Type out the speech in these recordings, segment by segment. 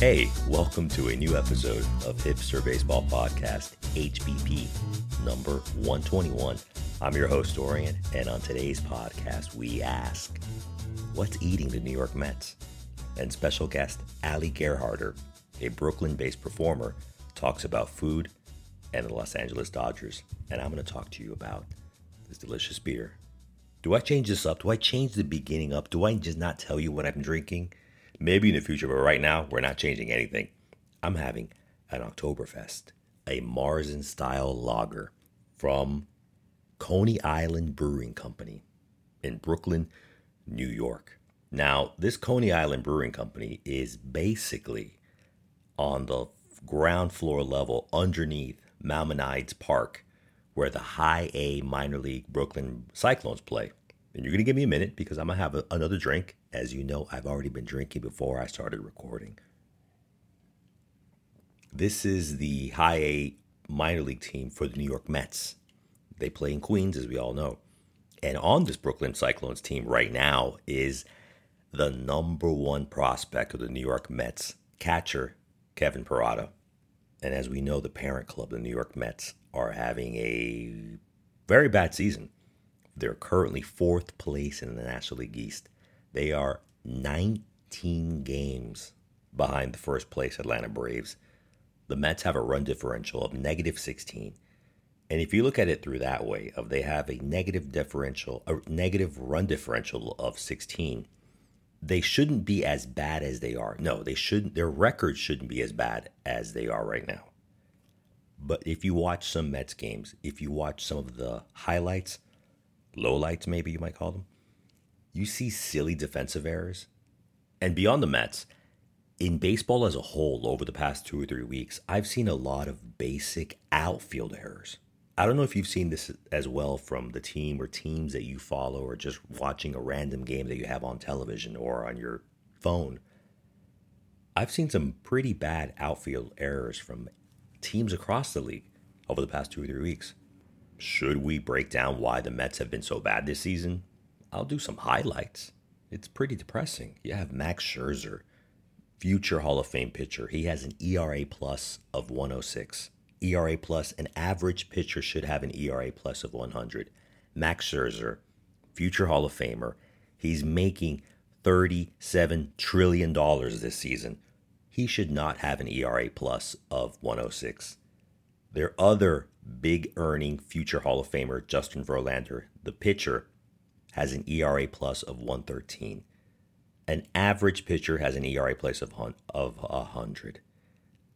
Hey, welcome to a new episode of Hipster Baseball Podcast, HBP number 121. I'm your host, Dorian, and on today's podcast, we ask what's eating the New York Mets? And special guest Aly Gerharter, a Brooklyn based performer, talks about food and the Los Angeles Dodgers. And I'm going to talk to you about this delicious beer. Do I change this up? Do I change the beginning up? Do I just not tell you what I'm drinking? Maybe in the future, but right now, we're not changing anything. I'm having an Oktoberfest, a Märzen style lager from Coney Island Brewing Company in Brooklyn, New York. Now, this Coney Island Brewing Company is basically on the ground floor level underneath Maimonides Park, where the high A minor league Brooklyn Cyclones play. And you're going to give me a minute because I'm going to have a, another drink. As you know, I've already been drinking before I started recording. This is the high A minor league team for the New York Mets. They play in Queens, as we all know. And on this Brooklyn Cyclones team right now is the number one prospect of the New York Mets, catcher Kevin Parada. And as we know, the parent club, the New York Mets, are having a very bad season. They're currently fourth place in the National League East. They are 19 games behind the first place Atlanta Braves. The Mets have a run differential of negative 16. And if you look at it through that way, of they have a negative differential, a negative run differential of 16, they shouldn't be as bad as they are. No, they shouldn't. Their record shouldn't be as bad as they are right now. But if you watch some Mets games, if you watch some of the highlights, lowlights, maybe you might call them, you see silly defensive errors. And beyond the Mets, in baseball as a whole, over the past two or three weeks, I've seen a lot of basic outfield errors. I don't know if you've seen this as well from the team or teams that you follow, or just watching a random game that you have on television or on your phone. I've seen some pretty bad outfield errors from teams across the league over the past two or three weeks. Should we break down why the Mets have been so bad this season? I'll do some highlights. It's pretty depressing. You have Max Scherzer, future Hall of Fame pitcher. He has an ERA plus of 106. ERA plus, an average pitcher should have an ERA plus of 100. Max Scherzer, future Hall of Famer, he's making $37 trillion this season. He should not have an ERA plus of 106. Their other big earning future Hall of Famer, Justin Verlander, the pitcher, has an ERA plus of 113. An average pitcher has an ERA plus of, of 100.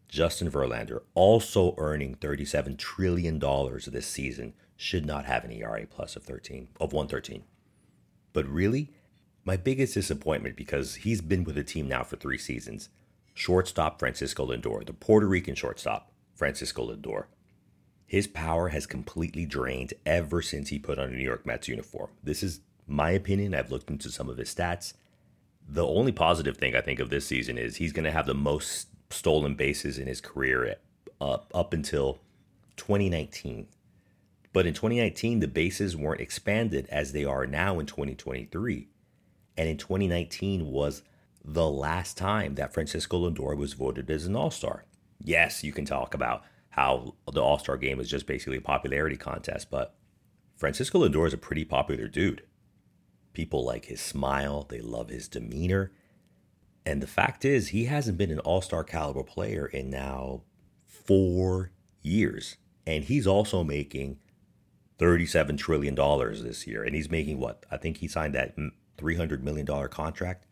Justin Verlander, also earning $37 trillion this season, should not have an ERA plus of 13 of 113. But really, my biggest disappointment because he's been with the team now for three seasons. Shortstop Francisco Lindor, the Puerto Rican shortstop Francisco Lindor. His power has completely drained ever since he put on a New York Mets uniform. This is my opinion. I've looked into some of his stats. The only positive thing I think of this season is he's going to have the most stolen bases in his career up up until 2019. But in 2019, the bases weren't expanded as they are now in 2023. And in 2019 was the last time that Francisco Lindor was voted as an All Star. Yes, you can talk about how the All Star game is just basically a popularity contest, but Francisco Lindor is a pretty popular dude. People like his smile, they love his demeanor, and the fact is, he hasn't been an all star caliber player in now four years. And he's also making $37 trillion this year. And he's making what? I think he signed that $300 million contract.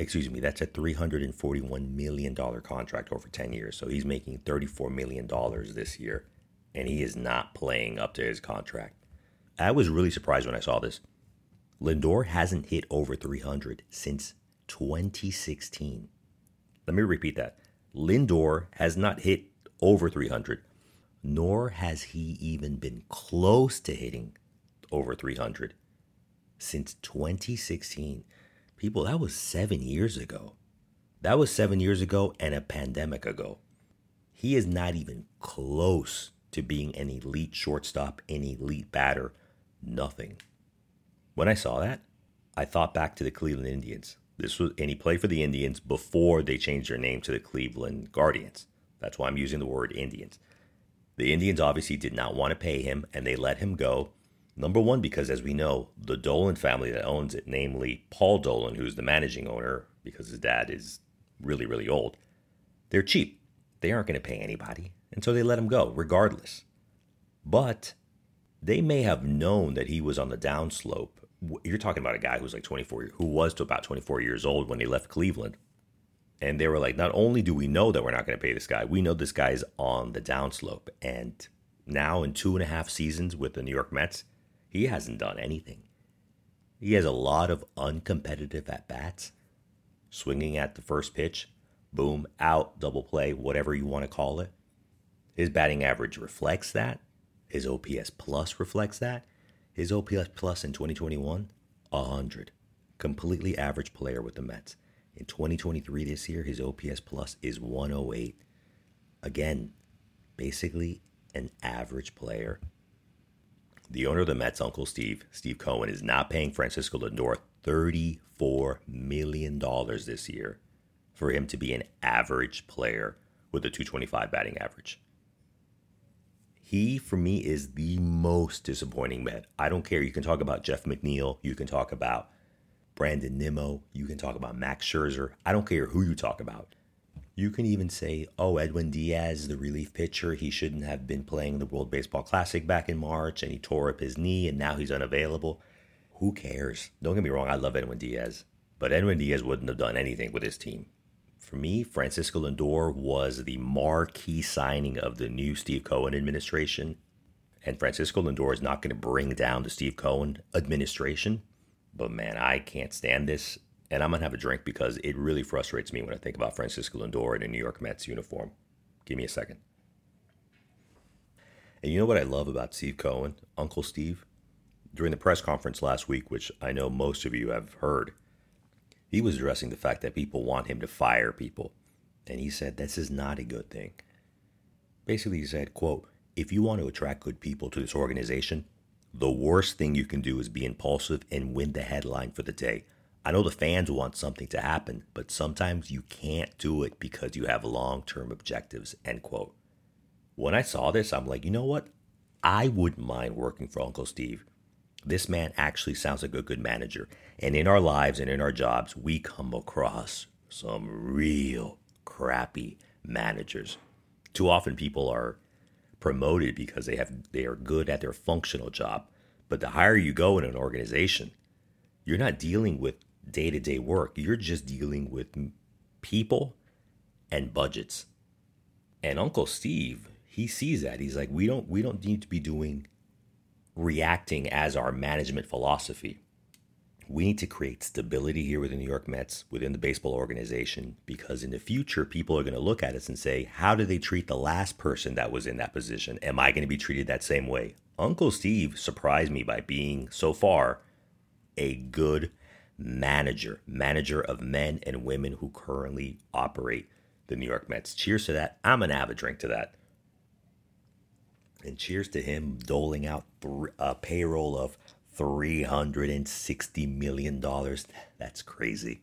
Excuse me, that's a $341 million contract over 10 years. So he's making $34 million this year. And he is not playing up to his contract. I was really surprised when I saw this. Lindor hasn't hit over 300 since 2016. Let me repeat that. Lindor has not hit over 300, nor has he even been close to hitting over 300 since 2016. People, that was seven years ago. That was seven years ago and a pandemic ago. He is not even close to being an elite shortstop, an elite batter, nothing. When I saw that, I thought back to the Cleveland Indians This was, and he played for the Indians before they changed their name to the Cleveland Guardians. That's why I'm using the word Indians. The Indians obviously did not want to pay him, and they let him go. Number one, because as we know, the Dolan family that owns it, namely Paul Dolan, who's the managing owner, because his dad is really, really old, they're cheap. They aren't going to pay anybody. And so they let him go, regardless. But they may have known that he was on the downslope. You're talking about a guy who's like 24, who was to about 24 years old when they left Cleveland. And they were like, not only do we know that we're not going to pay this guy, we know this guy's on the downslope. And now, in two and a half seasons with the New York Mets, he hasn't done anything. He has a lot of uncompetitive at bats, swinging at the first pitch, boom, out, double play, whatever you want to call it. His batting average reflects that. His OPS plus reflects that. His OPS plus in 2021, 100. Completely average player with the Mets. In 2023 this year, his OPS plus is 108. Again, basically an average player. The owner of the Mets, Uncle Steve, Steve Cohen, is not paying Francisco Lindor $34 million this year for him to be an average player with a 225 batting average. He, for me, is the most disappointing Met. I don't care. You can talk about Jeff McNeil. You can talk about Brandon Nimmo. You can talk about Max Scherzer. I don't care who you talk about. You can even say, oh, Edwin Diaz, the relief pitcher, he shouldn't have been playing the World Baseball Classic back in March and he tore up his knee and now he's unavailable. Who cares? Don't get me wrong, I love Edwin Diaz, but Edwin Diaz wouldn't have done anything with his team. For me, Francisco Lindor was the marquee signing of the new Steve Cohen administration. And Francisco Lindor is not going to bring down the Steve Cohen administration. But man, I can't stand this. And I'm to have a drink because it really frustrates me when I think about Francisco Lindor in a New York Mets uniform. Give me a second. And you know what I love about Steve Cohen, Uncle Steve? During the press conference last week, which I know most of you have heard, he was addressing the fact that people want him to fire people. And he said this is not a good thing. Basically, he said, quote, if you want to attract good people to this organization, the worst thing you can do is be impulsive and win the headline for the day. I know the fans want something to happen, but sometimes you can't do it because you have long term objectives. End quote. When I saw this, I'm like, you know what? I wouldn't mind working for Uncle Steve. This man actually sounds like a good manager. And in our lives and in our jobs, we come across some real crappy managers. Too often people are promoted because they have they are good at their functional job. But the higher you go in an organization, you're not dealing with day-to-day work. You're just dealing with people and budgets. And Uncle Steve, he sees that. He's like, we don't we don't need to be doing reacting as our management philosophy we need to create stability here with the New York Mets within the baseball organization because in the future, people are going to look at us and say, How did they treat the last person that was in that position? Am I going to be treated that same way? Uncle Steve surprised me by being, so far, a good manager, manager of men and women who currently operate the New York Mets. Cheers to that. I'm to have a drink to that. And cheers to him doling out a payroll of $360 million. That's crazy.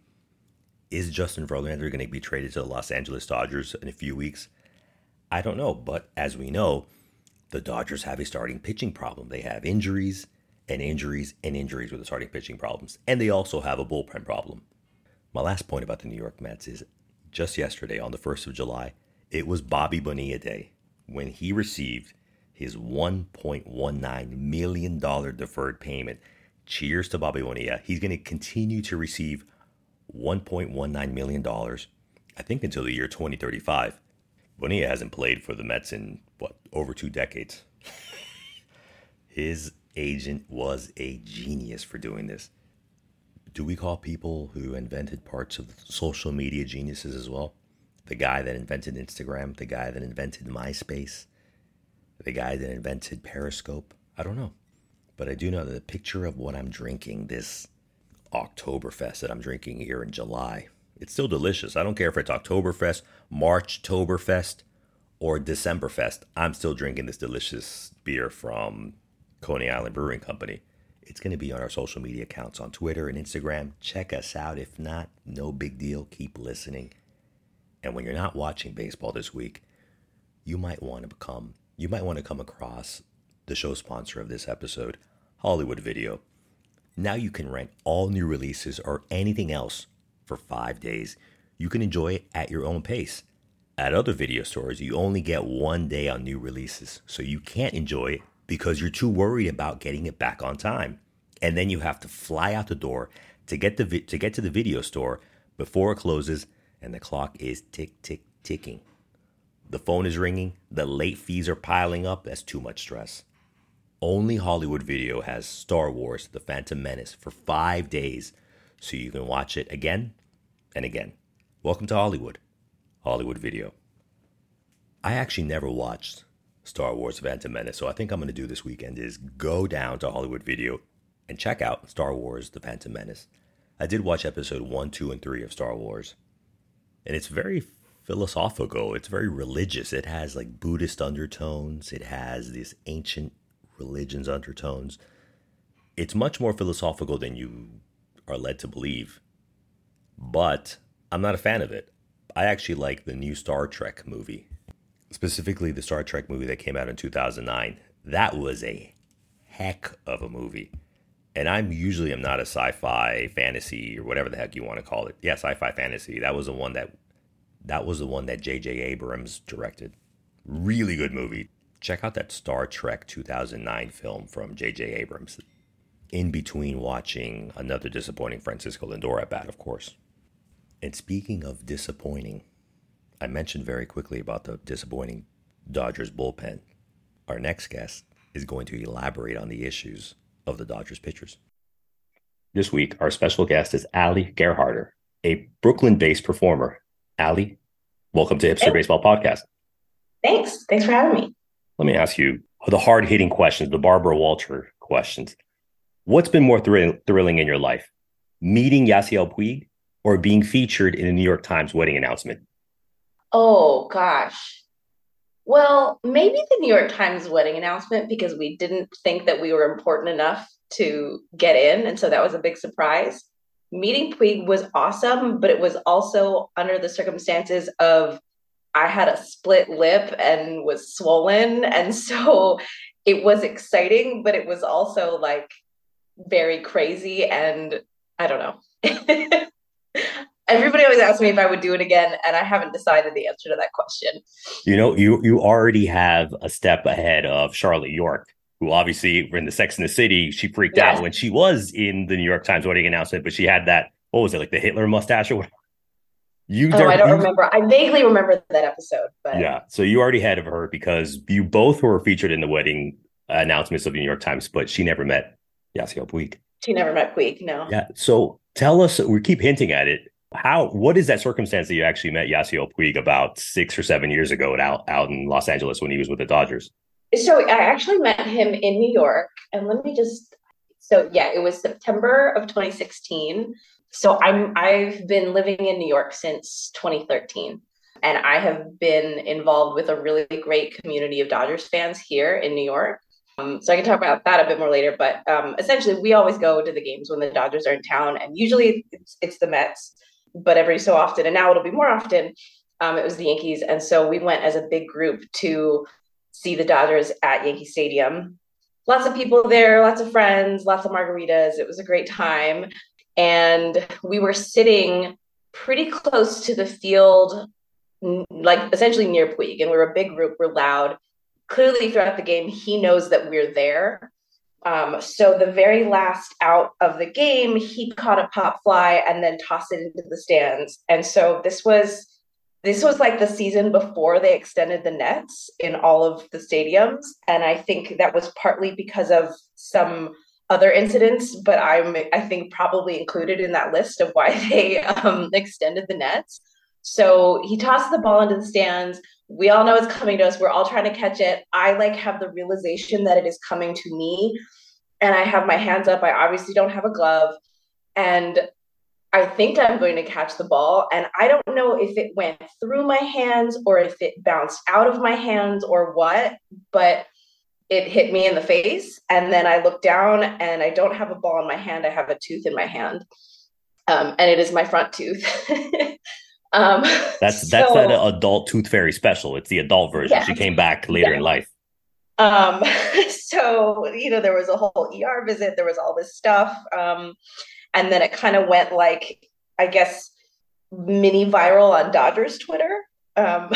Is Justin Verlander going to be traded to the Los Angeles Dodgers in a few weeks? I don't know, but as we know, the Dodgers have a starting pitching problem. They have injuries and injuries and injuries with the starting pitching problems, and they also have a bullpen problem. My last point about the New York Mets is just yesterday, on the 1st of July, it was Bobby Bonilla Day when he received his $1.19 million deferred payment. Cheers to Bobby Bonilla. He's going to continue to receive $1.19 million, I think, until the year 2035. Bonilla hasn't played for the Mets in, what, over two decades. His agent was a genius for doing this. Do we call people who invented parts of social media geniuses as well? The guy that invented Instagram, the guy that invented MySpace, the guy that invented Periscope? I don't know. But I do know that the picture of what I'm drinking this Oktoberfest that I'm drinking here in July, it's still delicious. I don't care if it's Oktoberfest, March Toberfest, or Decemberfest. I'm still drinking this delicious beer from Coney Island Brewing Company. It's going to be on our social media accounts on Twitter and Instagram. Check us out. If not, no big deal. Keep listening. And when you're not watching baseball this week, you might want to become, you might want to come across the show sponsor of this episode, Hollywood Video. Now you can rent all new releases or anything else for five days. You can enjoy it at your own pace. At other video stores, you only get one day on new releases, so you can't enjoy it because you're too worried about getting it back on time. And then you have to fly out the door to get the vi- to get to the video store before it closes and the clock is tick tick ticking. The phone is ringing, the late fees are piling up, that's too much stress. Only Hollywood Video has Star Wars The Phantom Menace for 5 days so you can watch it again and again. Welcome to Hollywood. Hollywood Video. I actually never watched Star Wars Phantom Menace. So I think I'm going to do this weekend is go down to Hollywood Video and check out Star Wars The Phantom Menace. I did watch episode 1, 2, and 3 of Star Wars. And it's very philosophical. It's very religious. It has like Buddhist undertones. It has these ancient religions undertones. It's much more philosophical than you are led to believe. But I'm not a fan of it. I actually like the new Star Trek movie specifically the Star Trek movie that came out in 2009. That was a heck of a movie. And I'm usually I'm not a sci-fi fantasy or whatever the heck you want to call it. Yeah, sci-fi fantasy. That was the one that that was the one that J.J. Abrams directed. Really good movie. Check out that Star Trek 2009 film from J.J. Abrams. In between watching another disappointing Francisco Lindor at bat, of course. And speaking of disappointing, I mentioned very quickly about the disappointing Dodgers bullpen. Our next guest is going to elaborate on the issues of the Dodgers pitchers. This week, our special guest is Aly Gerharter, a Brooklyn based performer. Aly, welcome to Hipster Thanks. Baseball Podcast. Thanks. Thanks for having me. Let me ask you the hard hitting questions, the Barbara Walter questions. What's been more thrill- thrilling in your life? Meeting Yasiel Puig or being featured in a New York Times wedding announcement? Oh gosh. Well, maybe the New York Times wedding announcement because we didn't think that we were important enough to get in. And so that was a big surprise. Meeting Puig was awesome, but it was also under the circumstances of I had a split lip and was swollen. And so it was exciting, but it was also like very crazy. And I don't know. everybody always asks me if I would do it again, and I haven't decided the answer to that question. You know, you you already have a step ahead of Charlotte York, who obviously in the Sex in the City, she freaked out when she was in the New York Times wedding announcement, but she had that what was it like the Hitler mustache or whatever. You oh, I don't you, remember. I vaguely remember that episode, but yeah. So you already ahead of her because you both were featured in the wedding announcements of the New York Times, but she never met Yasiel Puig. She never met Puig. No. Yeah. So tell us. We keep hinting at it how what is that circumstance that you actually met Yasiel Puig about six or seven years ago out out in Los Angeles when he was with the Dodgers? So I actually met him in New York, and let me just so yeah, it was September of 2016. So I'm I've been living in New York since 2013. And I have been involved with a really great community of Dodgers fans here in New York. Um, so I can talk about that a bit more later. But um, essentially, we always go to the games when the Dodgers are in town, and usually it's, it's the Mets but every so often, and now it'll be more often, um, it was the Yankees. And so we went as a big group to see the Dodgers at Yankee Stadium. Lots of people there, lots of friends, lots of margaritas. It was a great time. And we were sitting pretty close to the field, like essentially near Puig. And we're a big group, we're loud. Clearly, throughout the game, he knows that we're there. Um, so the very last out of the game, he caught a pop fly and then tossed it into the stands. And so this was this was like the season before they extended the nets in all of the stadiums, and I think that was partly because of some other incidents, but I'm I think probably included in that list of why they um, extended the nets. So he tosses the ball into the stands. We all know it's coming to us. We're all trying to catch it. I like have the realization that it is coming to me. And I have my hands up. I obviously don't have a glove. And I think I'm going to catch the ball. And I don't know if it went through my hands or if it bounced out of my hands or what. But it hit me in the face. And then I look down and I don't have a ball in my hand. I have a tooth in my hand. Um, and it is my front tooth. um, that's that's so, that adult tooth fairy special. It's the adult version. Yeah. She came back later yeah. in life. Um, so you know, there was a whole ER visit. There was all this stuff, um, and then it kind of went like, I guess, mini viral on Dodgers Twitter. Um,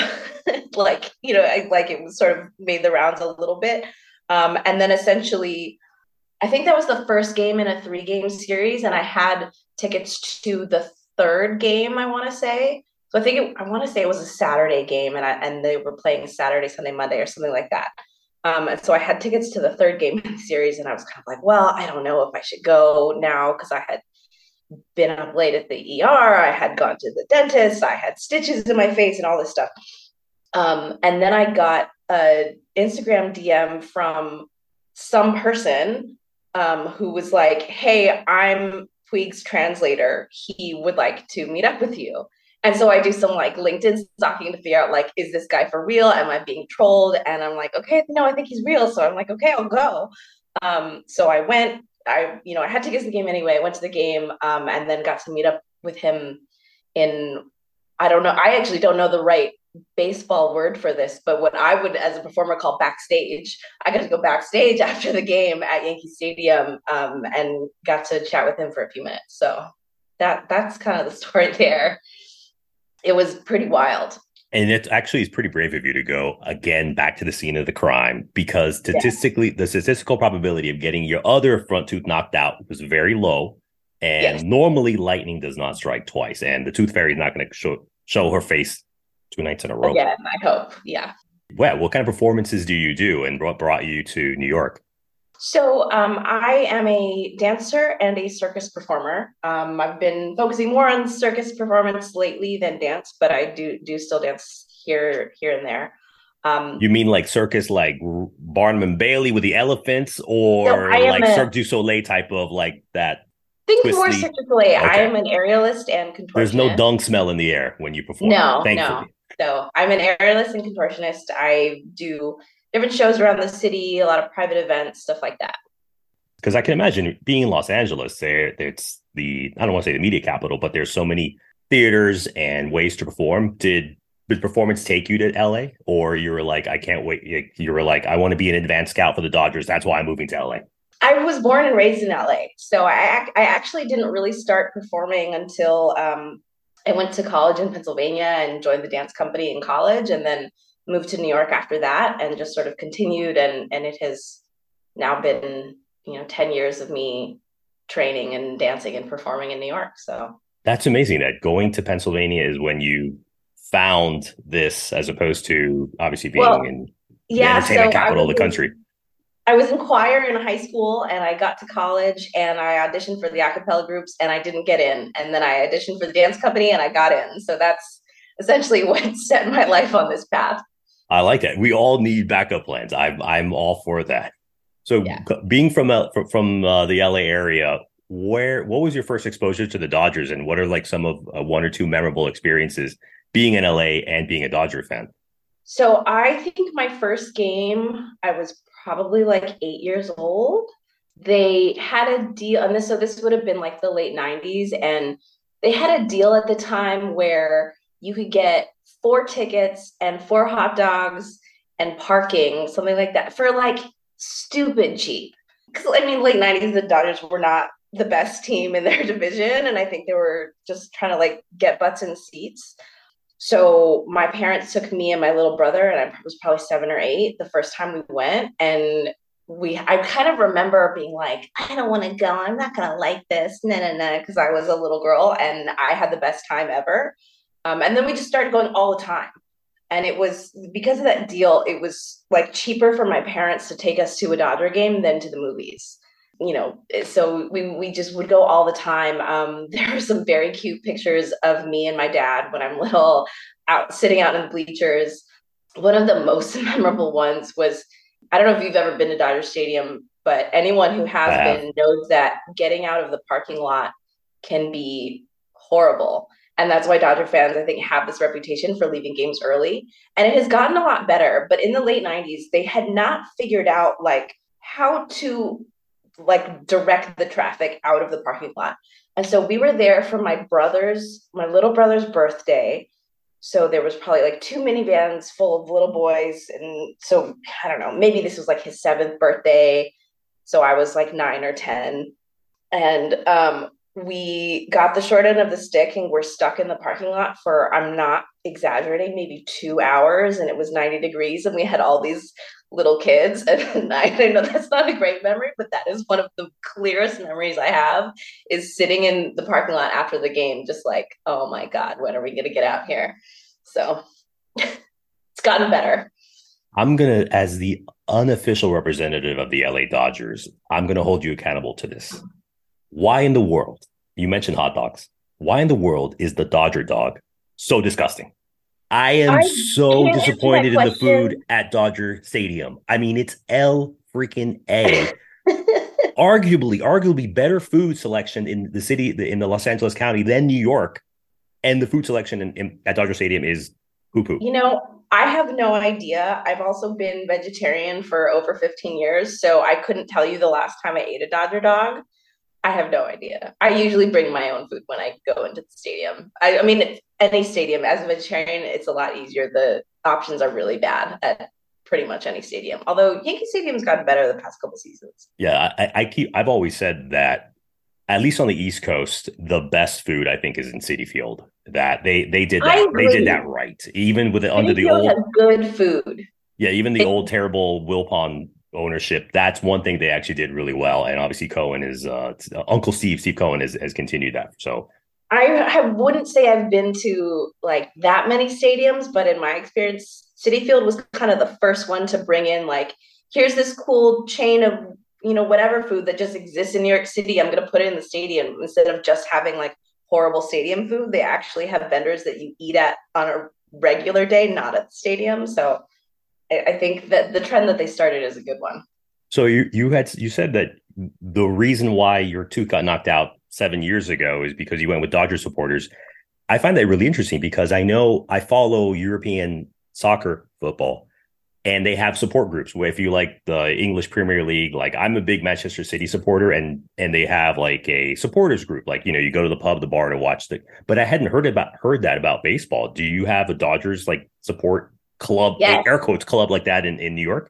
like you know, I, like it was sort of made the rounds a little bit, um, and then essentially, I think that was the first game in a three game series, and I had tickets to the third game. I want to say. So I think it, I want to say it was a Saturday game, and I, and they were playing Saturday, Sunday, Monday, or something like that. Um, and so I had tickets to the third game in the series, and I was kind of like, well, I don't know if I should go now because I had been up late at the ER, I had gone to the dentist, I had stitches in my face, and all this stuff. Um, and then I got a Instagram DM from some person um, who was like, "Hey, I'm Puig's translator. He would like to meet up with you." And so I do some like LinkedIn stalking to figure out like, is this guy for real? Am I being trolled? And I'm like, okay, no, I think he's real. So I'm like, okay, I'll go. Um, so I went. I, you know, I had tickets to the game anyway. I went to the game um, and then got to meet up with him in. I don't know. I actually don't know the right baseball word for this, but what I would, as a performer, call backstage. I got to go backstage after the game at Yankee Stadium um, and got to chat with him for a few minutes. So that that's kind of the story there it was pretty wild. And it actually is pretty brave of you to go again back to the scene of the crime because statistically, the statistical probability of getting your other front tooth knocked out was very low. And yes. normally, lightning does not strike twice, and the tooth fairy is not going to show show her face two nights in a row. Yeah, I hope. Yeah. Well, what kind of performances do you do, and what brought you to New York? So um, I am a dancer and a circus performer. Um, I've been focusing more on circus performance lately than dance, but I do do still dance here here and there. Um, you mean like circus, like Barnum and Bailey with the elephants, or no, like a, Cirque du Soleil type of like that? Think twisty... more Cirque du Soleil. Okay. I am an aerialist and contortionist. There's no dung smell in the air when you perform. No, thankfully. no. So I'm an aerialist and contortionist. I do different shows around the city, a lot of private events, stuff like that. Because I can imagine being in Los Angeles, there it's the I don't want to say the media capital, but there's so many theaters and ways to perform. Did did performance take you to LA, or you were like, I can't wait? You were like, I want to be an advanced scout for the Dodgers. That's why I'm moving to LA. I was born and raised in LA, so I I actually didn't really start performing until um, I went to college in Pennsylvania and joined the dance company in college, and then moved to New York after that and just sort of continued. And and it has now been you know 10 years of me training and dancing and performing in New York. So that's amazing that going to Pennsylvania is when you found this as opposed to obviously being well, in yeah, the entertainment so capital of the country I was in choir in high school and I got to college and I auditioned for the a acapella groups and I didn't get in. And then I auditioned for the dance company and I got in. So that's essentially what set my life on this path. I like that. We all need backup plans. I'm I'm all for that. So yeah. being from uh, from uh, the LA area, where what was your first exposure to the Dodgers, and what are like some of uh, one or two memorable experiences being in LA and being a Dodger fan? So I think my first game, I was probably like eight years old. They had a deal, and this so this would have been like the late '90s, and they had a deal at the time where you could get four tickets and four hot dogs and parking, something like that, for like stupid cheap. Because I mean, late '90s, the Dodgers were not the best team in their division, and I think they were just trying to like get butts in seats. So my parents took me and my little brother, and I was probably seven or eight the first time we went, and we I kind of remember being like, I don't want to go. I'm not gonna like this. No, no, no, because I was a little girl and I had the best time ever. Um, and then we just started going all the time. And it was because of that deal, it was like cheaper for my parents to take us to a Dodger game than to the movies. You know, so we we just would go all the time. Um, there are some very cute pictures of me and my dad when I'm little, out sitting out in the bleachers. One of the most memorable ones was I don't know if you've ever been to Dodger Stadium, but anyone who has been knows that getting out of the parking lot can be horrible And that's why Dodger fans, I think, have this reputation for leaving games early. And it has gotten a lot better. But in the late 90s, they had not figured out like how to like direct the traffic out of the parking lot. And so we were there for my brother's, my little brother's birthday. So there was probably like two minivans full of little boys. And so I don't know, maybe this was like his seventh birthday. So I was like nine or 10. And um, we got the short end of the stick and we're stuck in the parking lot for, I'm not exaggerating, maybe two hours. And it was 90 degrees. And we had all these little kids. And I, I know that's not a great memory, but that is one of the clearest memories I have is sitting in the parking lot after the game, just like, oh my God, when are we going to get out here? So it's gotten better. I'm going to, as the unofficial representative of the LA Dodgers, I'm going to hold you accountable to this. Why in the world, you mentioned hot dogs, why in the world is the Dodger dog so disgusting? I am I so disappointed in the food at Dodger Stadium. I mean, it's L freaking A. arguably, arguably better food selection in the city in the Los Angeles County than New York, and the food selection in, in, at Dodger Stadium is poo poo. You know, I have no idea. I've also been vegetarian for over 15 years, so I couldn't tell you the last time I ate a Dodger dog. I have no idea. I usually bring my own food when I go into the stadium. I, I mean, any stadium as a vegetarian, it's a lot easier. The options are really bad at pretty much any stadium. Although Yankee Stadium's gotten better the past couple seasons. Yeah, I, I keep. I've always said that at least on the East Coast, the best food I think is in Citi Field. That they they did that they did that right. Even with it under the old good food. Yeah, even the it, old terrible Wilpon ownership. That's one thing they actually did really well. And obviously Cohen is uh, Uncle Steve, Steve Cohen has, has continued that. So I, I wouldn't say I've been to like that many stadiums, but in my experience, Citi Field was kind of the first one to bring in like, here's this cool chain of, you know, whatever food that just exists in New York City. I'm going to put it in the stadium instead of just having like horrible stadium food. They actually have vendors that you eat at on a regular day, not at the stadium. So I think that the trend that they started is a good one. So you you had you said that the reason why your tooth got knocked out seven years ago is because you went with Dodger supporters. I find that really interesting because I know I follow European soccer football and they have support groups where if you like the English Premier League, like I'm a big Manchester City supporter and and they have like a supporters group. Like, you know, you go to the pub, the bar to watch the but I hadn't heard about heard that about baseball. Do you have a Dodgers like support club, yes. air quotes club like that in, in New York?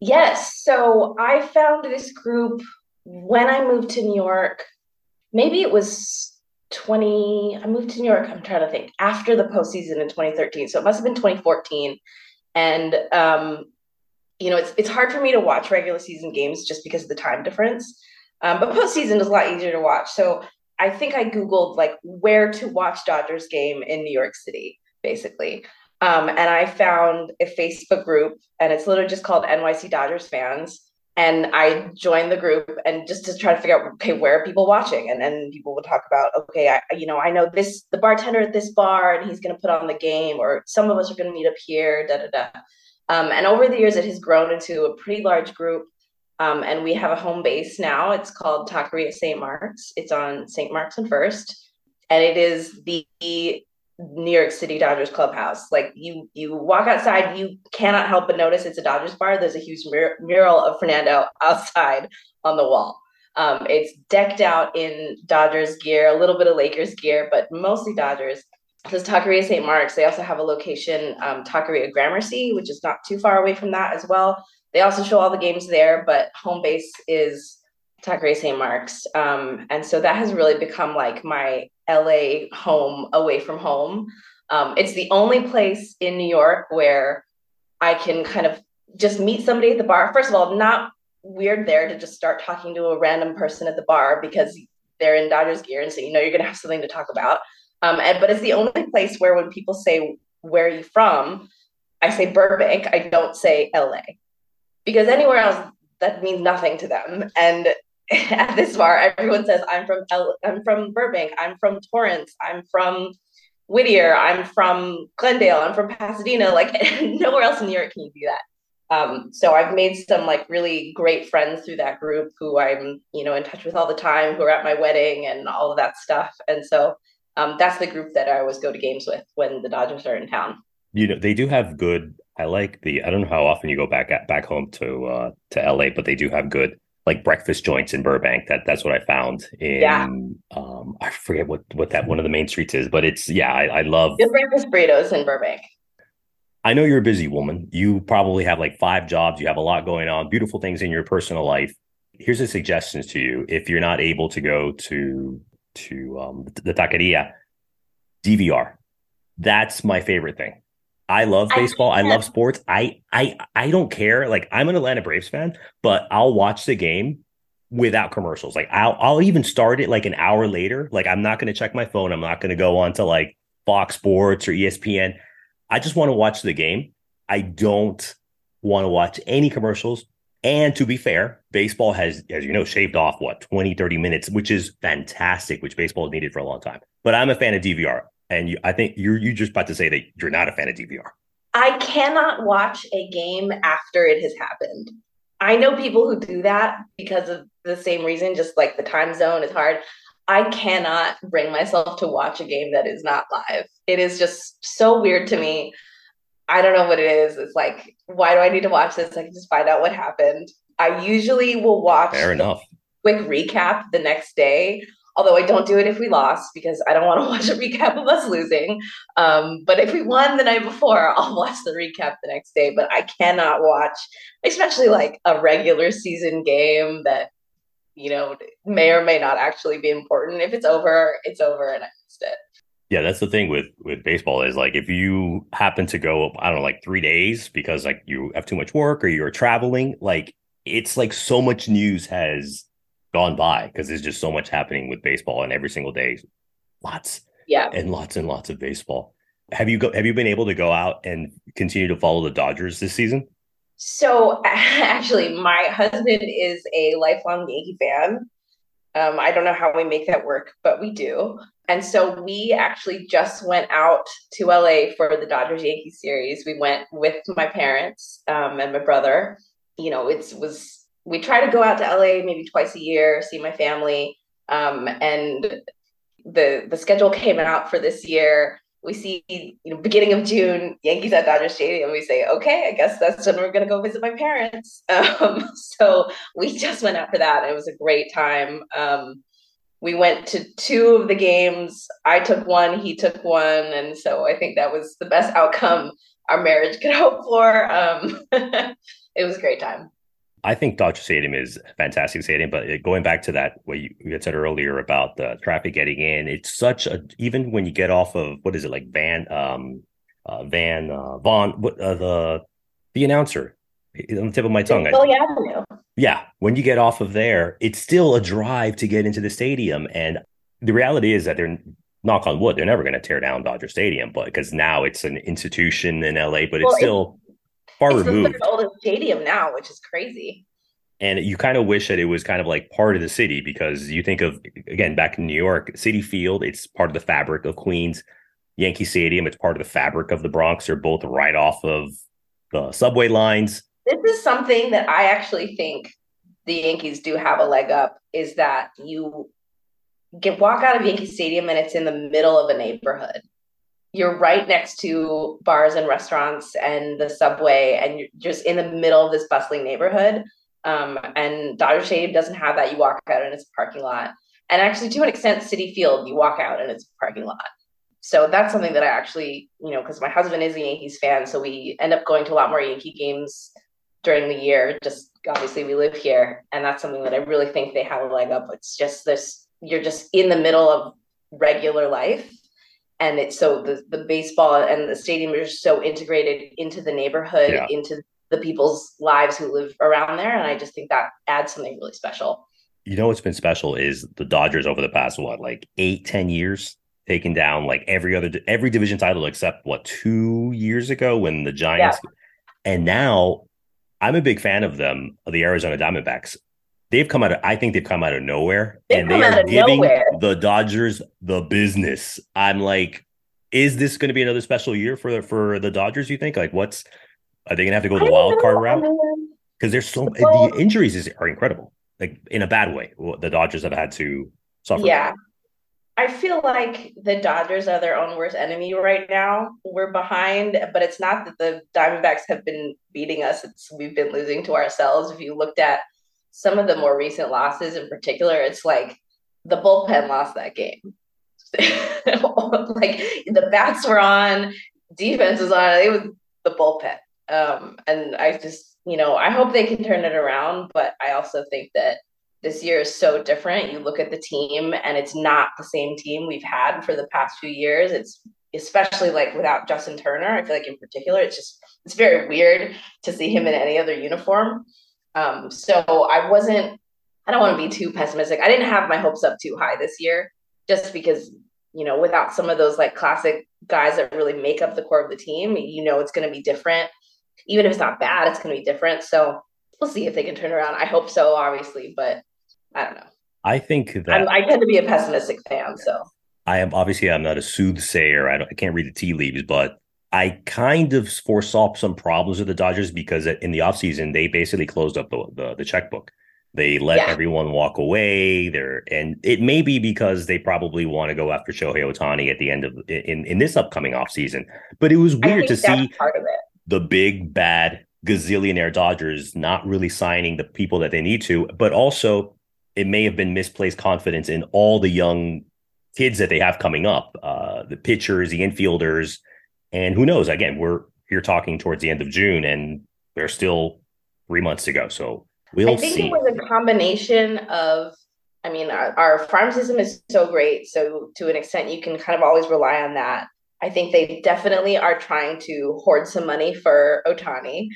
Yes. So I found this group when I moved to New York. Maybe it was 20, I moved to New York, I'm trying to think, after the postseason in 2013. So it must have been 2014. And um, you know, it's it's hard for me to watch regular season games just because of the time difference. Um, but postseason is a lot easier to watch. So I think I Googled like where to watch Dodgers game in New York City, basically. Um, and I found a Facebook group, and it's literally just called NYC Dodgers fans. And I joined the group, and just to try to figure out, okay, where are people watching? And then people would talk about, okay, I, you know, I know this the bartender at this bar, and he's going to put on the game, or some of us are going to meet up here, da da da. Um, and over the years, it has grown into a pretty large group. Um, and we have a home base now. It's called Taqueria St. Mark's. It's on St. Mark's and First, and it is the New York City Dodgers clubhouse. Like you, you walk outside, you cannot help but notice it's a Dodgers bar. There's a huge mur- mural of Fernando outside on the wall. Um, it's decked out in Dodgers gear, a little bit of Lakers gear, but mostly Dodgers. This Taqueria St. Mark's. They also have a location, um, Taqueria Gramercy, which is not too far away from that as well. They also show all the games there, but home base is Taqueria St. Mark's. Um, and so that has really become like my LA home away from home. Um, it's the only place in New York where I can kind of just meet somebody at the bar. First of all, not weird there to just start talking to a random person at the bar because they're in Dodgers gear and so you know you're going to have something to talk about. Um, and, but it's the only place where when people say, Where are you from? I say Burbank, I don't say LA because anywhere else that means nothing to them. And at this bar, everyone says, I'm from I'm from Burbank, I'm from Torrance, I'm from Whittier, I'm from Glendale, I'm from Pasadena. Like nowhere else in New York can you do that. Um, so I've made some like really great friends through that group who I'm, you know, in touch with all the time, who are at my wedding and all of that stuff. And so um, that's the group that I always go to games with when the Dodgers are in town. You know, they do have good. I like the. I don't know how often you go back at, back home to uh, to LA, but they do have good like breakfast joints in Burbank. That that's what I found in. Yeah. Um, I forget what what that one of the main streets is, but it's yeah. I, I love Good breakfast burritos in Burbank. I know you're a busy woman. You probably have like five jobs. You have a lot going on, beautiful things in your personal life. Here's a suggestion to you: if you're not able to go to to um, the taqueria, DVR. That's my favorite thing. I love baseball. I, can't- love sports. I I I don't care. Like I'm an Atlanta Braves fan, but I'll watch the game without commercials. Like I'll I'll even start it like an hour later. Like I'm not going to check my phone. I'm not going to go on to like Fox Sports or ESPN. I just want to watch the game. I don't want to watch any commercials. And to be fair, baseball has, as you know, shaved off what 20, 30 minutes, which is fantastic, which baseball has needed for a long time. But I'm a fan of DVR. And you, I think you're you just about to say that you're not a fan of DVR. I cannot watch a game after it has happened. I know people who do that because of the same reason, just like the time zone is hard. I cannot bring myself to watch a game that is not live. It is just so weird to me. I don't know what it is. It's like, why do I need to watch this? I can just find out what happened. I usually will watch Fair enough. quick recap the next day. Although I don't do it if we lost because I don't want to watch a recap of us losing. Um, but if we won the night before, I'll watch the recap the next day. But I cannot watch, especially like a regular season game that, you know, may or may not actually be important. If it's over, it's over and I missed it. Yeah, that's the thing with with baseball is like if you happen to go, I don't know, like three days because like you have too much work or you're traveling, like it's like so much news has gone by because there's just so much happening with baseball and every single day, lots Yeah. and lots and lots of baseball. Have you go? Have you been able to go out and continue to follow the Dodgers this season? So actually, my husband is a lifelong Yankee fan. Um, I don't know how we make that work, but we do. And so we actually just went out to LA for the Dodgers Yankees series. We went with my parents um, and my brother. You know, it was we try to go out to LA maybe twice a year, see my family. Um, and the the schedule came out for this year we see you know beginning of June Yankees at Dodger Stadium. We say, okay, I guess that's when we're gonna go visit my parents. Um, so we just went out for that. It was a great time. Um, we went to two of the games. I took one, he took one, and so I think that was the best outcome our marriage could hope for. Um, it was a great time. I think Dodger Stadium is a fantastic stadium, but going back to that, what you, had said earlier about the traffic getting in, it's such a even when you get off of what is it like Van um uh, Van uh, Vaughn what uh, the the announcer on the tip of my tongue. I- Philly Avenue. yeah, when you get off of there, it's still a drive to get into the stadium, and the reality is that they're knock on wood, they're never going to tear down Dodger Stadium, but because now it's an institution in LA, but Well, it's still far It's the removed. third oldest stadium now, which is crazy. and you kind of wish that it was kind of like part of the city because you think of again back in New York, Citi Field, it's part of the fabric of Queens. Yankee Stadium, it's part of the fabric of the Bronx. They're both right off of the subway lines. this is something that I actually think the Yankees do have a leg up is that you get walk out of Yankee Stadium and it's in the middle of a neighborhood. You're right next to bars and restaurants and the subway, and you're just in the middle of this bustling neighborhood. Um, and Dodger Stadium doesn't have that. You walk out and it's a parking lot. And actually, to an extent, Citi Field, you walk out and it's a parking lot. So that's something that I actually, you know, because my husband is a Yankees fan, so we end up going to a lot more Yankee games during the year. Just obviously we live here, and that's something that I really think they have a leg up. It's just this you're just in the middle of regular life. And it's so the, the baseball and the stadium are so integrated into the neighborhood, Yeah. into the people's lives who live around there. And I just think that adds something really special. You know what's been special is the Dodgers over the past what, like eight, ten years, taking down like every other every division title except what two years ago when the Giants and now I'm a big fan of them, of the Arizona Diamondbacks. They've come out of, I think they've come out of nowhere They've and they are giving nowhere. the Dodgers the business. I'm like, is this going to be another special year for the, for the Dodgers? You think like what's, are they going to have to go the wild card know. Route? Because there's so, Well- the injuries is, are incredible, like in a bad way. The Dodgers have had to suffer. Yeah. I feel like the Dodgers are their own worst enemy right now. We're behind, but it's not that the Diamondbacks have been beating us. It's we've been losing to ourselves. If you looked at some of the more recent losses in particular, it's like the bullpen lost that game. like the bats were on, defense was on, it was the bullpen. Um, and I just, you know, I hope they can turn it around, but I also think that this year is so different. You look at the team and it's not the same team we've had for the past few years. It's especially like without Justin Turner. I feel like in particular, it's just it's very weird to see him in any other uniform. Um, so I wasn't. I don't want to be too pessimistic. I didn't have my hopes up too high this year, just because you know without some of those like classic guys that really make up the core of the team, you know it's going to be different. Even if it's not bad, it's going to be different. So we'll see if they can turn around. I hope so, obviously, but I don't know. I think that I'm, i tend to be a pessimistic fan. So I am obviously I'm not a soothsayer. I, I can't read the tea leaves, but I kind of foresaw some problems with the Dodgers because in the offseason, they basically closed up the, the, the checkbook. They let yeah. everyone walk away there. And it may be because they probably want to go after Shohei Ohtani at the end of in, in this upcoming offseason. But it was weird to see the big bad gazillionaire Dodgers not really signing the people that they need to, but also it may have been misplaced confidence in all the young kids that they have coming up, uh, the pitchers, the infielders, and who knows? Again, we're here talking towards the end of June, and there's still three months to go. So we'll I think see. it was a combination of. I mean, our, our farm system is so great, so to an extent, you can kind of always rely on that. I think they definitely are trying to hoard some money for Ohtani.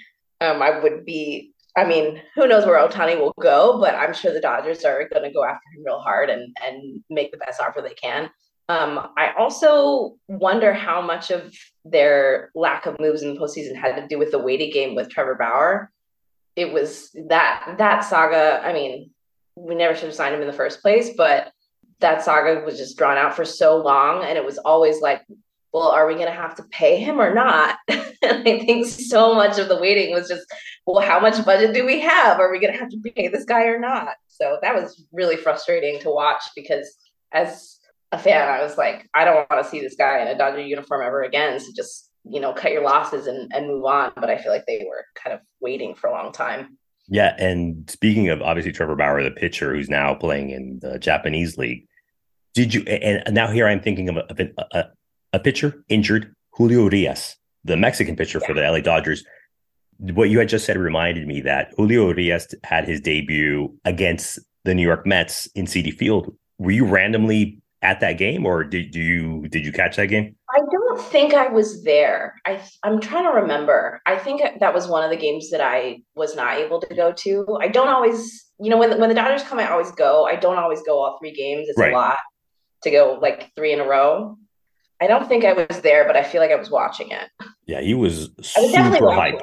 Um, I would be, I mean, who knows where Ohtani will go, but I'm sure the Dodgers are going to go after him real hard and and make the best offer they can. Um, I also wonder how much of their lack of moves in the postseason had to do with the weighted game with Trevor Bauer. It was that that saga. I mean, we never should have signed him in the first place, but that saga was just drawn out for so long, and it was always like, well, are we going to have to pay him or not? and I think so much of the waiting was just, well, how much budget do we have? Are we going to have to pay this guy or not? So that was really frustrating to watch because as a fan, I was like, I don't want to see this guy in a Dodger uniform ever again. So just, you know, cut your losses and, and move on. But I feel like they were kind of waiting for a long time. Yeah. And speaking of obviously Trevor Bauer, the pitcher who's now playing in the Japanese league, did you, and now here I'm thinking of a, a, a pitcher injured, Julio Urias, the Mexican pitcher yeah. for the LA Dodgers. What you had just said reminded me that Julio Urias had his debut against the New York Mets in Citi Field. Were you randomly at that game, or did you did you catch that game? I don't think I was there. I I'm trying to remember. I think that was one of the games that I was not able to go to. I don't always, you know, when when the Dodgers come, I always go. I don't always go all three games. It's right. a lot to go like three in a row. I don't think I was there, but I feel like I was watching it. Yeah, he was, super hyped.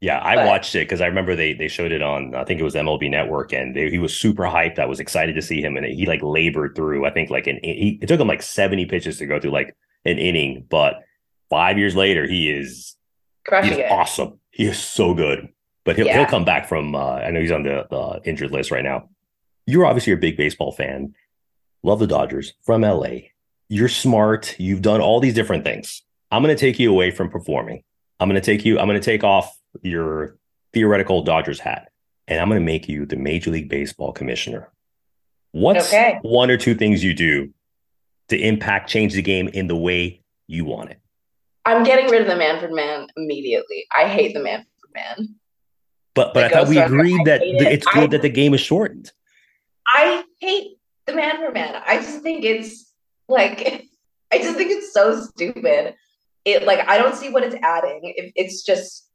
Yeah, I but, watched it because I remember they they showed it on I think it was MLB Network, and they, he was super hyped. I was excited to see him, and he like labored through. I think like an he it took him like seventy pitches to go through like an inning, but five years later he is crushing he's it. Awesome, he is so good. But he'll yeah. he'll come back from. Uh, I know he's on the, the injured list right now. You're obviously a big baseball fan. Love the Dodgers from LA you're smart. You've done all these different things. I'm going to take you away from performing. I'm going to take you, I'm going to take off your theoretical Dodgers hat and I'm going to make you the Major League Baseball commissioner. What's okay. one or two things you do to impact, change the game in the way you want it? I'm getting rid of the Manfred man immediately. I hate the Manfred man. But but I thought we agreed that it. it's good I, that the game is shortened. I hate the Manfred man. I just think it's like, I just think it's so stupid. It like I don't see what it's adding. It, it's just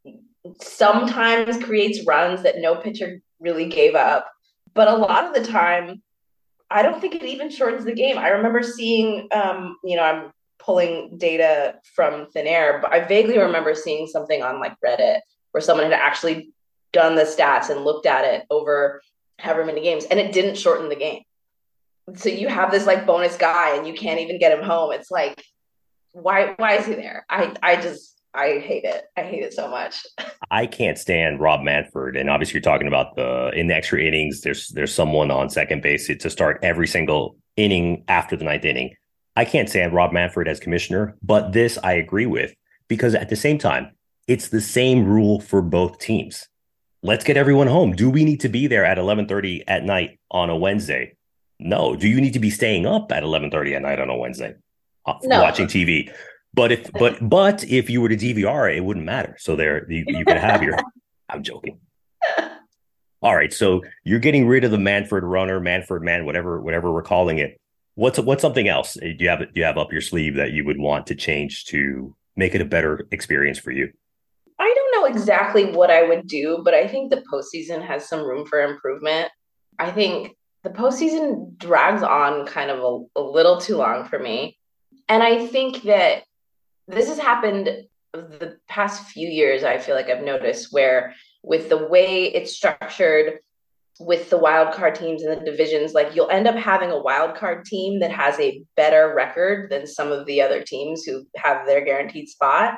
sometimes creates runs that no pitcher really gave up, but a lot of the time, I don't think it even shortens the game. I remember seeing, um, you know, I'm pulling data from thin air, but I vaguely remember seeing something on like Reddit where someone had actually done the stats and looked at it over however many games, and it didn't shorten the game so you have this like bonus guy and you can't even get him home. It's like, why why is he there? I I just I hate it. I hate it so much. I can't stand Rob Manfred, And obviously you're talking about the in the extra innings, there's there's someone on second base to start every single inning after the ninth inning. I can't stand Rob Manfred as commissioner, but this I agree with because at the same time, it's the same rule for both teams. Let's get everyone home. Do we need to be there at 11:30 at night on a Wednesday? No. Do you need to be staying up at 11:30 at night on a Wednesday uh, no. watching TV? But if but but if you were to DVR, it wouldn't matter. So there you, you can have your I'm joking. All right, so you're getting rid of the Manfred runner, Manfred man, whatever whatever we're calling it. What's what's something else uh, do you have do you have up your sleeve that you would want to change to make it a better experience for you? I don't know exactly what I would do, but I think the postseason has some room for improvement. I think the postseason drags on kind of a, a little too long for me. And I think that this has happened the past few years, I feel like I've noticed where with the way it's structured with the wild card teams and the divisions like you'll end up having a wild card team that has a better record than some of the other teams who have their guaranteed spot.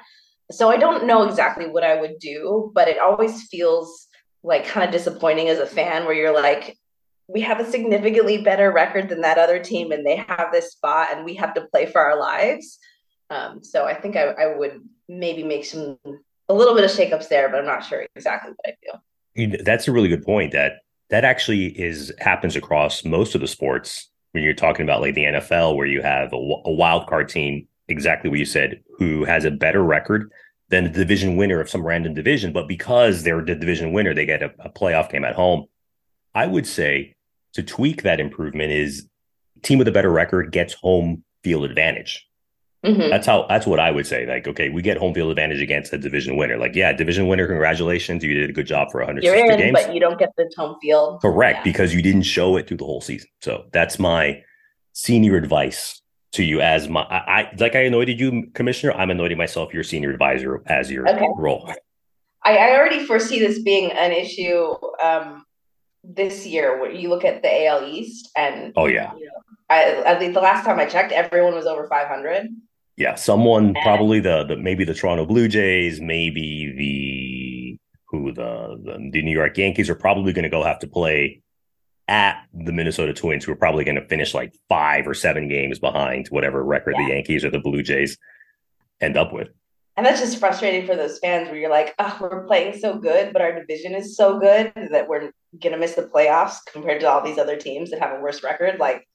So i don't know exactly what i would do but it always feels like kind of disappointing as a fan where you're like we have a significantly better record than that other team and they have this spot and we have to play for our lives um, so i think I, I would maybe make some a little bit of shakeups there, but I'm not sure exactly what I do. That's a really good point. That that actually is happens across most of the sports when you're talking about like the NFL, where you have a, a wild card team, exactly what you said, who has a better record than the division winner of some random division, but because they're the division winner, they get a, a playoff game at home. I would say to tweak that improvement is team with a better record gets home field advantage. Mm-hmm. That's how that's what I would say. Like, okay, we get home field advantage against a division winner. Like, yeah, division winner, congratulations. You did a good job for 160 You're in, games. But you don't get the home field. Correct, yeah. because you didn't show it through the whole season. So that's my senior advice to you as my I, I like I anointed you commissioner. I'm anointing myself your senior advisor as your okay. role. I, I already foresee this being an issue um this year when you look at the AL East and oh yeah. You know, I, at least the last time I checked, everyone was over 500 yeah, someone probably the, the maybe the Toronto Blue Jays, maybe the who the the, the New York Yankees are probably going to go have to play at the Minnesota Twins, who are probably going to finish like five or seven games behind whatever record yeah. the Yankees or the Blue Jays end up with. And that's just frustrating for those fans where you're like, oh, we're playing so good, but our division is so good that we're going to miss the playoffs compared to all these other teams that have a worse record. Like,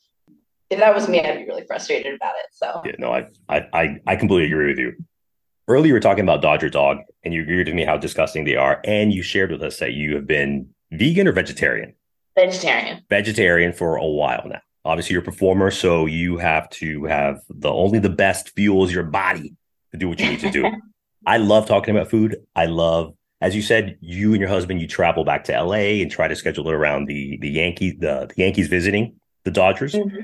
if that was me, I'd be really frustrated about it. So yeah, no, I I I completely agree with you. Earlier, you were talking about Dodger Dog, and you agreed with me how disgusting they are, and you shared with us that you have been vegan or vegetarian. Vegetarian. Vegetarian for a while now. Obviously, you're a performer, so you have to have the only the best fuels your body to do what you need to do. I love talking about food. I love, as you said, you and your husband you travel back to LA and try to schedule it around the the Yankees the, the Yankees visiting the Dodgers. Mm-hmm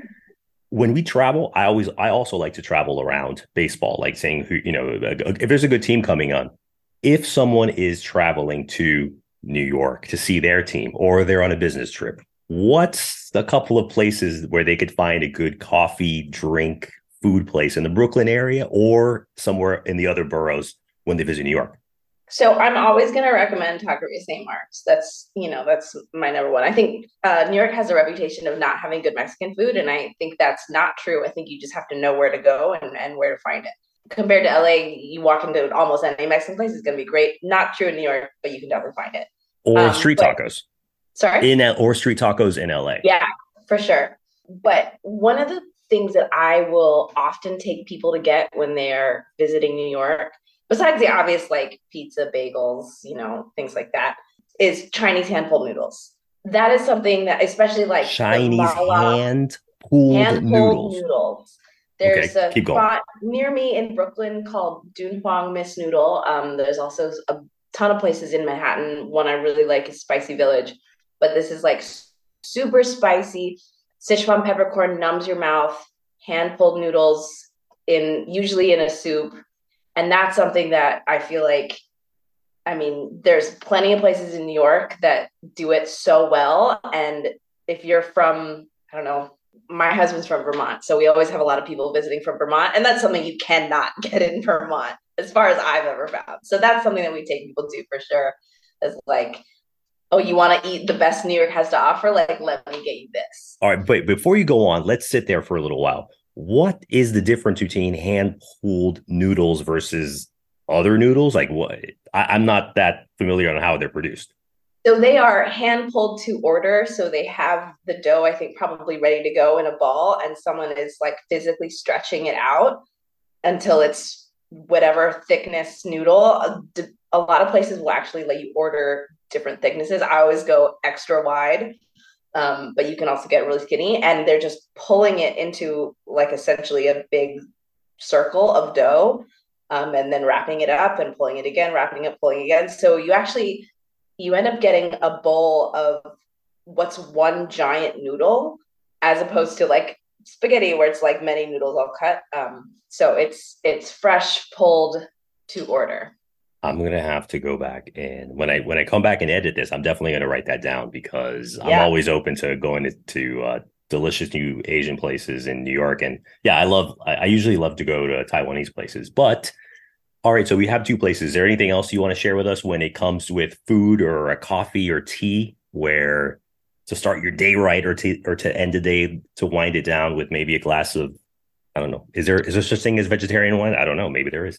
when we travel, I always I also like to travel around baseball, like saying who you know if there's a good team coming on. If someone is traveling to New York to see their team, or they're on a business trip, what's a couple of places where they could find a good coffee, drink, food place in the Brooklyn area, or somewhere in the other boroughs when they visit New York? So I'm always going to recommend Taqueria St. Mark's. That's you know that's my number one. I think uh, New York has a reputation of not having good Mexican food, and I think that's not true. I think you just have to know where to go and, and where to find it. Compared to LA, you walk into almost any Mexican place is going to be great. Not true in New York, but you can definitely find it. Or um, street but, tacos. Sorry. In or street tacos in LA. Yeah, for sure. But one of the things that I will often take people to get when they're visiting New York besides the obvious like pizza, bagels, you know, things like that, is Chinese hand pulled noodles. That is something that, especially like Chinese hand pulled noodles. noodles. There's okay, a spot near me in Brooklyn called Dunhuang Miss Noodle. Um, there's also a ton of places in Manhattan. One I really like is Spicy Village, but this is like super spicy. Sichuan peppercorn numbs your mouth. Hand pulled noodles in usually in a soup and that's something that I feel like I mean, there's plenty of places in New York that do it so well. And if you're from, I don't know, my husband's from Vermont. So we always have a lot of people visiting from Vermont. And that's something you cannot get in Vermont, as far as I've ever found. So that's something that we take people to for sure. Is like, oh, you want to eat the best New York has to offer? Like, let me get you this. All right. But before you go on, let's sit there for a little while what is the difference between hand pulled noodles versus other noodles? Like what? I, am not that familiar on how they're produced. So they are hand pulled to order. So they have the dough, I think, probably ready to go in a ball, and someone is like physically stretching it out until it's whatever thickness noodle. A lot of places will actually let you order different thicknesses. I always go extra wide um, but you can also get really skinny and they're just pulling it into like essentially a big circle of dough um, and then wrapping it up and pulling it again wrapping it up, pulling again. So you actually you end up getting a bowl of what's one giant noodle as opposed to like spaghetti where it's like many noodles all cut. Um, so it's it's fresh pulled to order I'm gonna have to go back and when I when I come back and edit this, I'm definitely gonna write that down because yeah. I'm always open to going to, to uh, delicious new Asian places in New York. And yeah, I love I, I, usually love to go to Taiwanese places. But all right, so we have two places. Is there anything else you want to share with us when it comes with food or a coffee or tea where to start your day right or to or to end the day to wind it down with maybe a glass of I don't know. Is there is there such thing as vegetarian wine? I don't know. Maybe there is.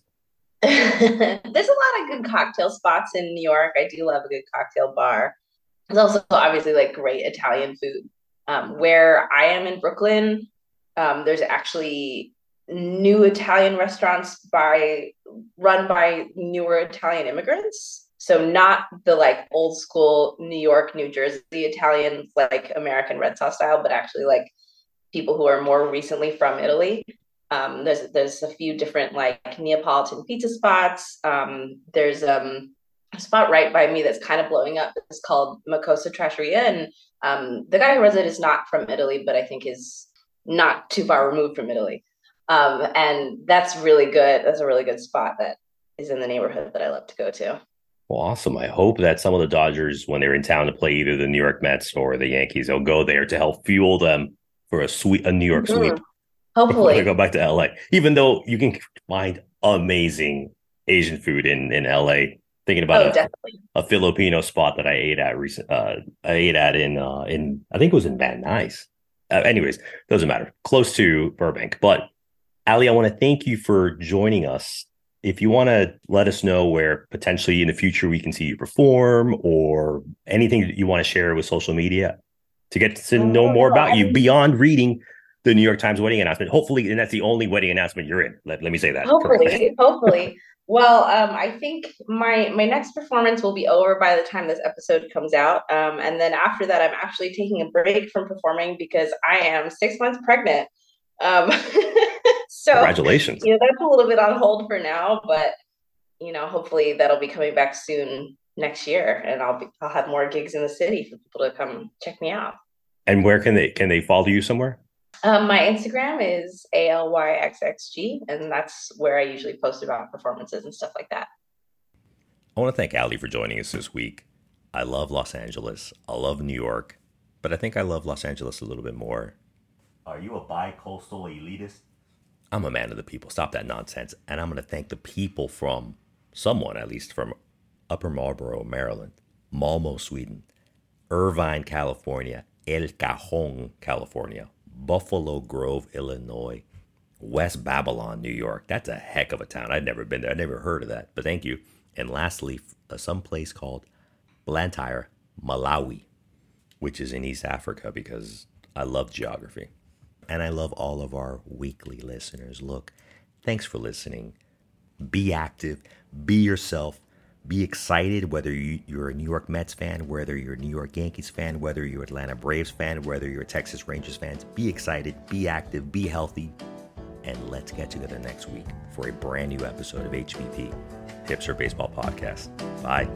There's a lot of good cocktail spots in New York. I do love a good cocktail bar. There's also obviously like great Italian food. Um, where I am in Brooklyn, um, there's actually new Italian restaurants by run by newer Italian immigrants. So not the like old school New York, New Jersey Italian like American red sauce style, but actually like people who are more recently from Italy. Um, there's there's a few different like Neapolitan pizza spots. Um, there's um, a spot right by me that's kind of blowing up. It's called Macosa Trattoria, and um, the guy who runs it is not from Italy, but I think is not too far removed from Italy. Um, and that's really good. That's a really good spot that is in the neighborhood that I love to go to. Well, awesome. I hope that some of the Dodgers, when they're in town to play either the New York Mets or the Yankees, they'll go there to help fuel them for a sweep, a New York mm-hmm. Hopefully, to go back to LA. Even though you can find amazing Asian food in in LA. Thinking about oh, a, a, Filipino spot that I ate at recent. Uh, I ate at in uh, in I think it was in Van Nuys. Uh, anyways, doesn't matter. Close to Burbank, but Aly, I want to thank you for joining us. If you want to let us know where potentially in the future we can see you perform or anything that you want to share with social media to get to know more about you beyond reading the New York Times wedding announcement. Hopefully, and that's the only wedding announcement you're in. Let, let me say that. Hopefully, hopefully. Well, um, I think my my next performance will be over by the time this episode comes out, um, and then after that, I'm actually taking a break from performing because I am six months pregnant. Um, so congratulations. You know that's a little bit on hold for now, but you know hopefully that'll be coming back soon next year, and I'll be I'll have more gigs in the city for people to come check me out. And where can they can they follow you somewhere? Um, my Instagram is ALYXXG, and that's where I usually post about performances and stuff like that. I want to thank Aly for joining us this week. I love Los Angeles. I love New York, but I think I love Los Angeles a little bit more. Are you a bi-coastal elitist? I'm a man of the people. Stop that nonsense. And I'm going to thank the people from, someone at least, from Upper Marlboro, Maryland, Malmo, Sweden, Irvine, California, El Cajon, California, Buffalo Grove, Illinois, West Babylon, New York. That's a heck of a town. I'd never been there. I'd never heard of that. But thank you. And lastly, uh, some place called Blantyre, Malawi, which is in East Africa because I love geography. And I love all of our weekly listeners. Look, thanks for listening. Be active, be yourself, be excited whether you're a New York Mets fan, whether you're a New York Yankees fan, whether you're Atlanta Braves fan, whether you're a Texas Rangers fan. Be excited, be active, be healthy, and let's get together next week for a brand new episode of HBP, Hipster Baseball Podcast. Bye.